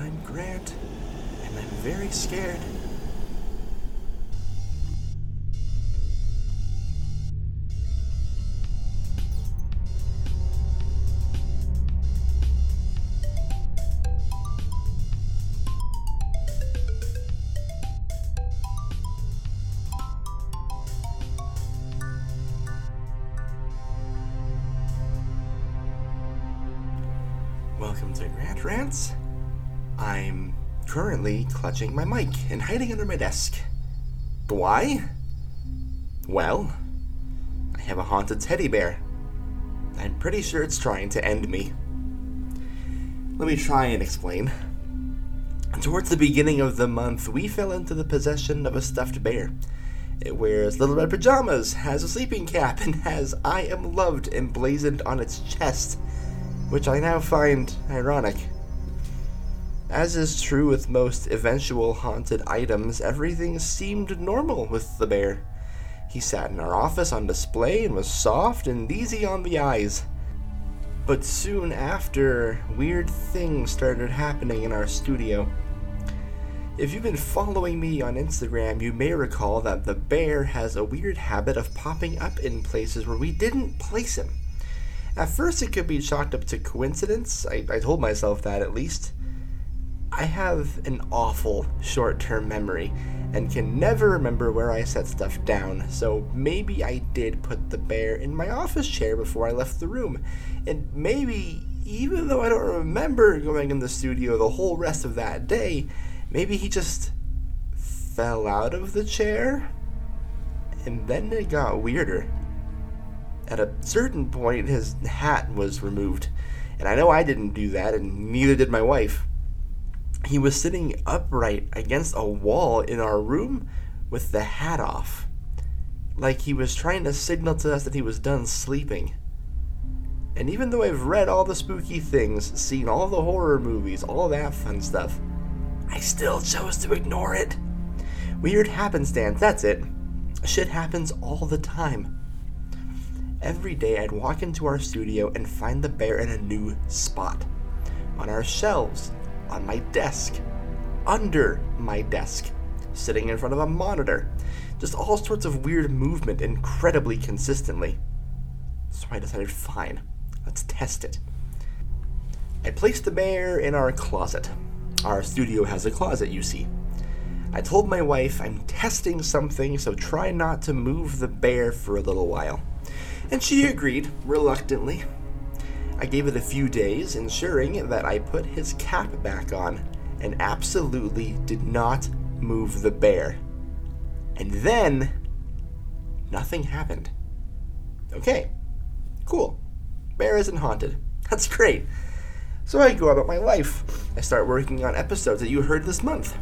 I'm Grant, and I'm very scared. Welcome to Grant Rants. I'm currently clutching my mic and hiding under my desk. But why? Well, I have a haunted teddy bear. I'm pretty sure it's trying to end me. Let me try and explain. Towards the beginning of the month, we fell into the possession of a stuffed bear. It wears little red pajamas, has a sleeping cap, and has I am loved emblazoned on its chest which I now find ironic. As is true with most eventual haunted items, everything seemed normal with the bear. He sat in our office on display and was soft and easy on the eyes. But soon after, weird things started happening in our studio. If you've been following me on Instagram, you may recall that the bear has a weird habit of popping up in places where we didn't place him. At first, it could be chalked up to coincidence. I, I told myself that at least. I have an awful short term memory and can never remember where I set stuff down, so maybe I did put the bear in my office chair before I left the room. And maybe, even though I don't remember going in the studio the whole rest of that day, maybe he just fell out of the chair? And then it got weirder. At a certain point, his hat was removed, and I know I didn't do that, and neither did my wife. He was sitting upright against a wall in our room with the hat off, like he was trying to signal to us that he was done sleeping. And even though I've read all the spooky things, seen all the horror movies, all that fun stuff, I still chose to ignore it. Weird happenstance, that's it. Shit happens all the time. Every day I'd walk into our studio and find the bear in a new spot. On our shelves, on my desk, under my desk, sitting in front of a monitor. Just all sorts of weird movement incredibly consistently. So I decided, fine, let's test it. I placed the bear in our closet. Our studio has a closet, you see. I told my wife I'm testing something, so try not to move the bear for a little while and she agreed reluctantly. I gave it a few days, ensuring that I put his cap back on and absolutely did not move the bear. And then, nothing happened. Okay, cool. Bear isn't haunted. That's great. So I go about my life. I start working on episodes that you heard this month.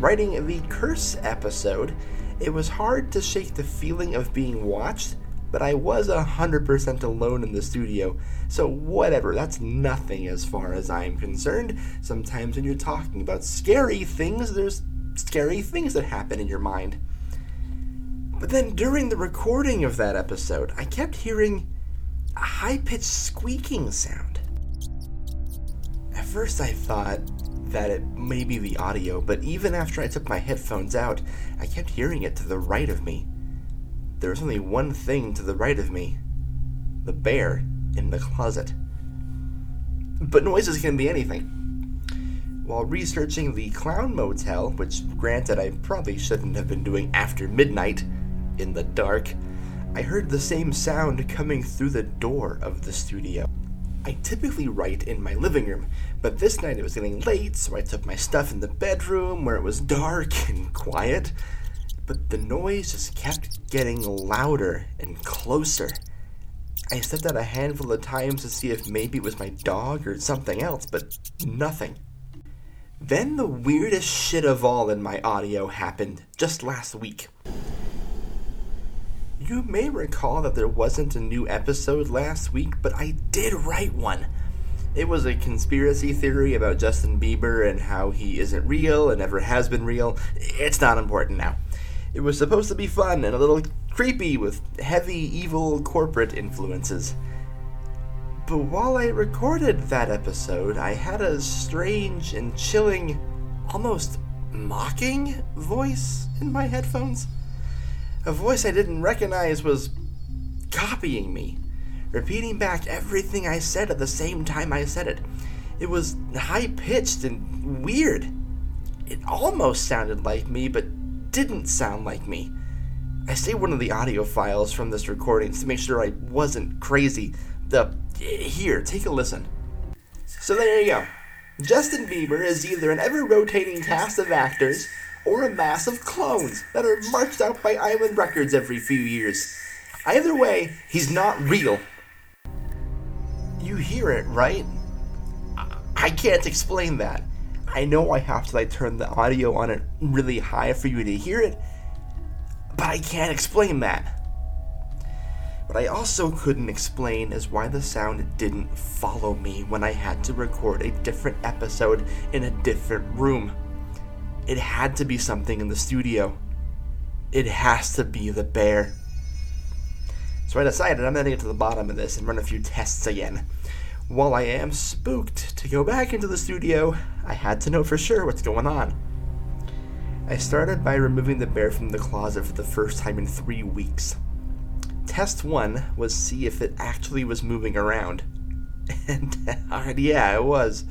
Writing the curse episode, it was hard to shake the feeling of being watched but I was 100% alone in the studio, so whatever, that's nothing as far as I'm concerned. Sometimes when you're talking about scary things, there's scary things that happen in your mind. But then during the recording of that episode, I kept hearing a high pitched squeaking sound. At first, I thought that it may be the audio, but even after I took my headphones out, I kept hearing it to the right of me there was only one thing to the right of me the bear in the closet. But noises can be anything. While researching the Clown Motel, which granted I probably shouldn't have been doing after midnight, in the dark, I heard the same sound coming through the door of the studio. I typically write in my living room, but this night it was getting late, so I took my stuff in the bedroom where it was dark and quiet but the noise just kept getting louder and closer. I stepped out a handful of times to see if maybe it was my dog or something else, but nothing. Then the weirdest shit of all in my audio happened just last week. You may recall that there wasn't a new episode last week, but I did write one. It was a conspiracy theory about Justin Bieber and how he isn't real and never has been real. It's not important now. It was supposed to be fun and a little creepy with heavy, evil corporate influences. But while I recorded that episode, I had a strange and chilling, almost mocking voice in my headphones. A voice I didn't recognize was copying me, repeating back everything I said at the same time I said it. It was high pitched and weird. It almost sounded like me, but didn't sound like me. I saved one of the audio files from this recording to make sure I wasn't crazy. The here, take a listen. So there you go. Justin Bieber is either an ever rotating cast of actors or a mass of clones that are marched out by Island Records every few years. Either way, he's not real. You hear it, right? I can't explain that. I know I have to like turn the audio on it really high for you to hear it, but I can't explain that. What I also couldn't explain is why the sound didn't follow me when I had to record a different episode in a different room. It had to be something in the studio. It has to be the bear. So I decided I'm gonna get to the bottom of this and run a few tests again. While I am spooked to go back into the studio, I had to know for sure what's going on. I started by removing the bear from the closet for the first time in three weeks. Test one was see if it actually was moving around. And uh, yeah, it was.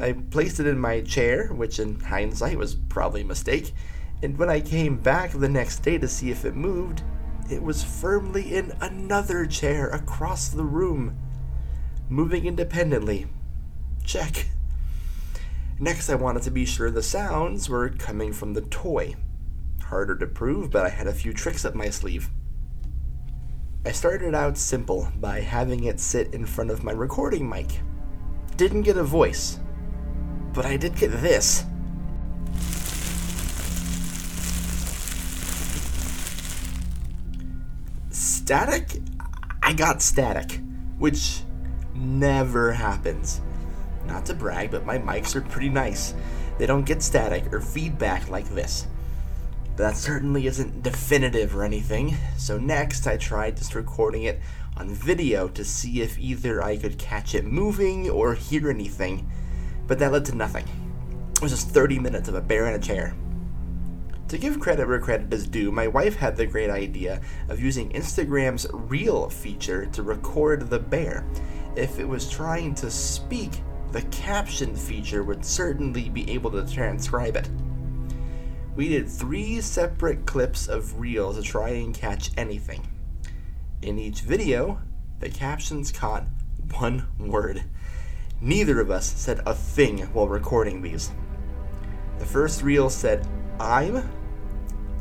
I placed it in my chair, which in hindsight was probably a mistake, and when I came back the next day to see if it moved, it was firmly in another chair across the room moving independently. Check. Next, I wanted to be sure the sounds were coming from the toy. Harder to prove, but I had a few tricks up my sleeve. I started out simple by having it sit in front of my recording mic. Didn't get a voice, but I did get this. Static? I got static, which never happens. Not to brag, but my mics are pretty nice. They don't get static or feedback like this. That certainly isn't definitive or anything, so next I tried just recording it on video to see if either I could catch it moving or hear anything, but that led to nothing. It was just 30 minutes of a bear in a chair. To give credit where credit is due, my wife had the great idea of using Instagram's Reel feature to record the bear, if it was trying to speak, the caption feature would certainly be able to transcribe it. We did three separate clips of reels to try and catch anything. In each video, the captions caught one word. Neither of us said a thing while recording these. The first reel said, I'm,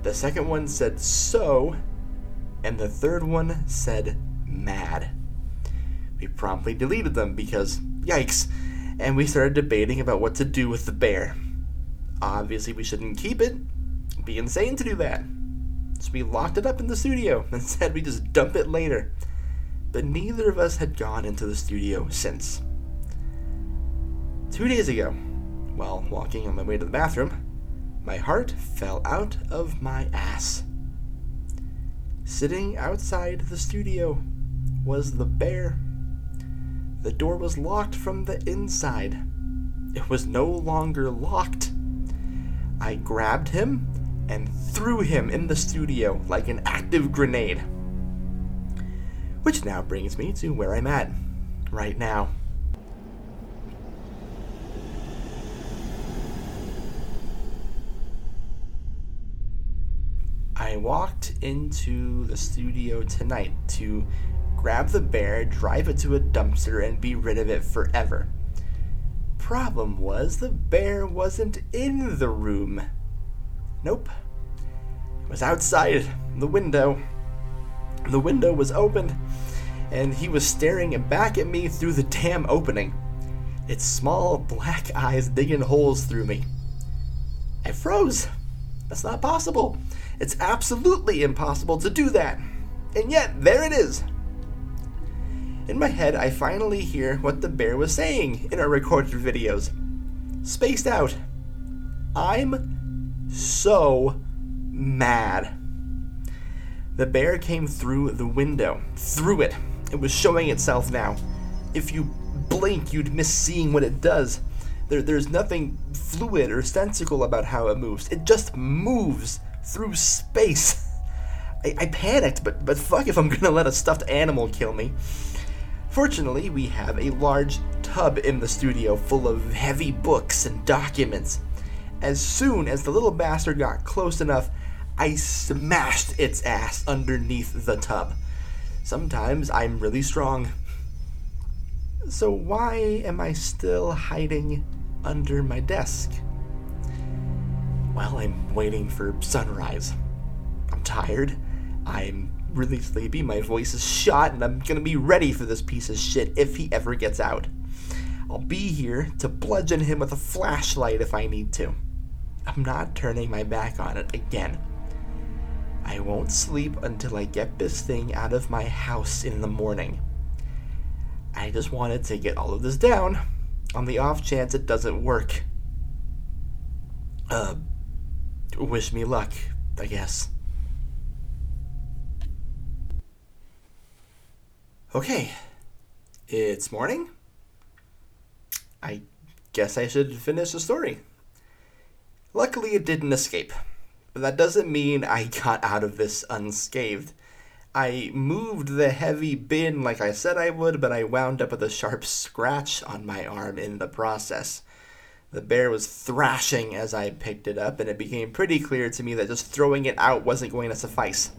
the second one said, so, and the third one said, mad. We promptly deleted them because, yikes, and we started debating about what to do with the bear. Obviously, we shouldn't keep it. It'd be insane to do that. So we locked it up in the studio and said we just dump it later. But neither of us had gone into the studio since. Two days ago, while walking on my way to the bathroom, my heart fell out of my ass. Sitting outside the studio was the bear. The door was locked from the inside. It was no longer locked. I grabbed him and threw him in the studio like an active grenade. Which now brings me to where I'm at right now. I walked into the studio tonight to grab the bear, drive it to a dumpster, and be rid of it forever. Problem was, the bear wasn't in the room. Nope. It was outside the window. The window was open, and he was staring back at me through the damn opening, its small black eyes digging holes through me. I froze. That's not possible. It's absolutely impossible to do that. And yet, there it is. In my head, I finally hear what the bear was saying in our recorded videos. Spaced out. I'm so mad. The bear came through the window. Through it. It was showing itself now. if you blink, you'd miss seeing what it does. There, there's nothing fluid or sensical about how it moves. It just moves through space. I, I panicked, but, but fuck if I'm gonna let a stuffed animal kill me. Fortunately, we have a large tub in the studio full of heavy books and documents. As soon as the little bastard got close enough, I smashed its ass underneath the tub. Sometimes I'm really strong. So, why am I still hiding under my desk? Well, I'm waiting for sunrise. I'm tired. I'm really sleepy, my voice is shot, and I'm gonna be ready for this piece of shit if he ever gets out. I'll be here to bludgeon him with a flashlight if I need to. I'm not turning my back on it again. I won't sleep until I get this thing out of my house in the morning. I just wanted to get all of this down on the off chance it doesn't work. Uh, wish me luck, I guess. Okay, it's morning. I guess I should finish the story. Luckily, it didn't escape, but that doesn't mean I got out of this unscathed. I moved the heavy bin like I said I would, but I wound up with a sharp scratch on my arm in the process. The bear was thrashing as I picked it up, and it became pretty clear to me that just throwing it out wasn't going to suffice.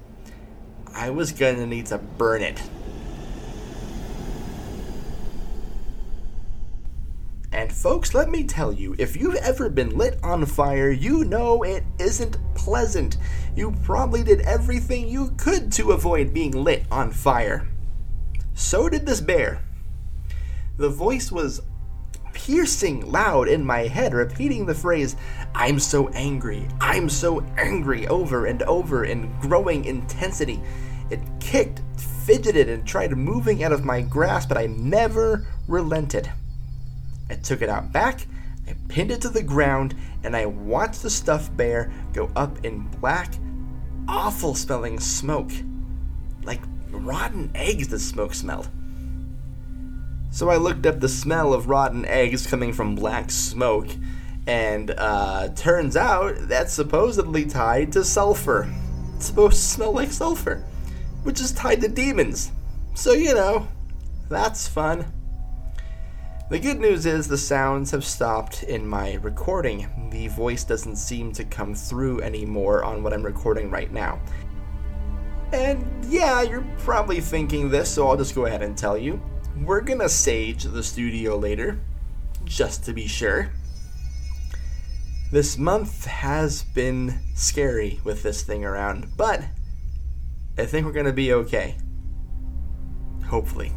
I was going to need to burn it And folks, let me tell you, if you've ever been lit on fire, you know it isn't pleasant. You probably did everything you could to avoid being lit on fire. So did this bear. The voice was piercing loud in my head, repeating the phrase, I'm so angry, I'm so angry, over and over in growing intensity. It kicked, fidgeted, and tried moving out of my grasp, but I never relented. I took it out back, I pinned it to the ground, and I watched the stuffed bear go up in black, awful smelling smoke. Like rotten eggs, the smoke smelled. So I looked up the smell of rotten eggs coming from black smoke, and uh, turns out that's supposedly tied to sulfur. It's supposed to smell like sulfur, which is tied to demons. So, you know, that's fun. The good news is the sounds have stopped in my recording. The voice doesn't seem to come through anymore on what I'm recording right now. And yeah, you're probably thinking this, so I'll just go ahead and tell you. We're gonna sage the studio later, just to be sure. This month has been scary with this thing around, but I think we're gonna be okay. Hopefully.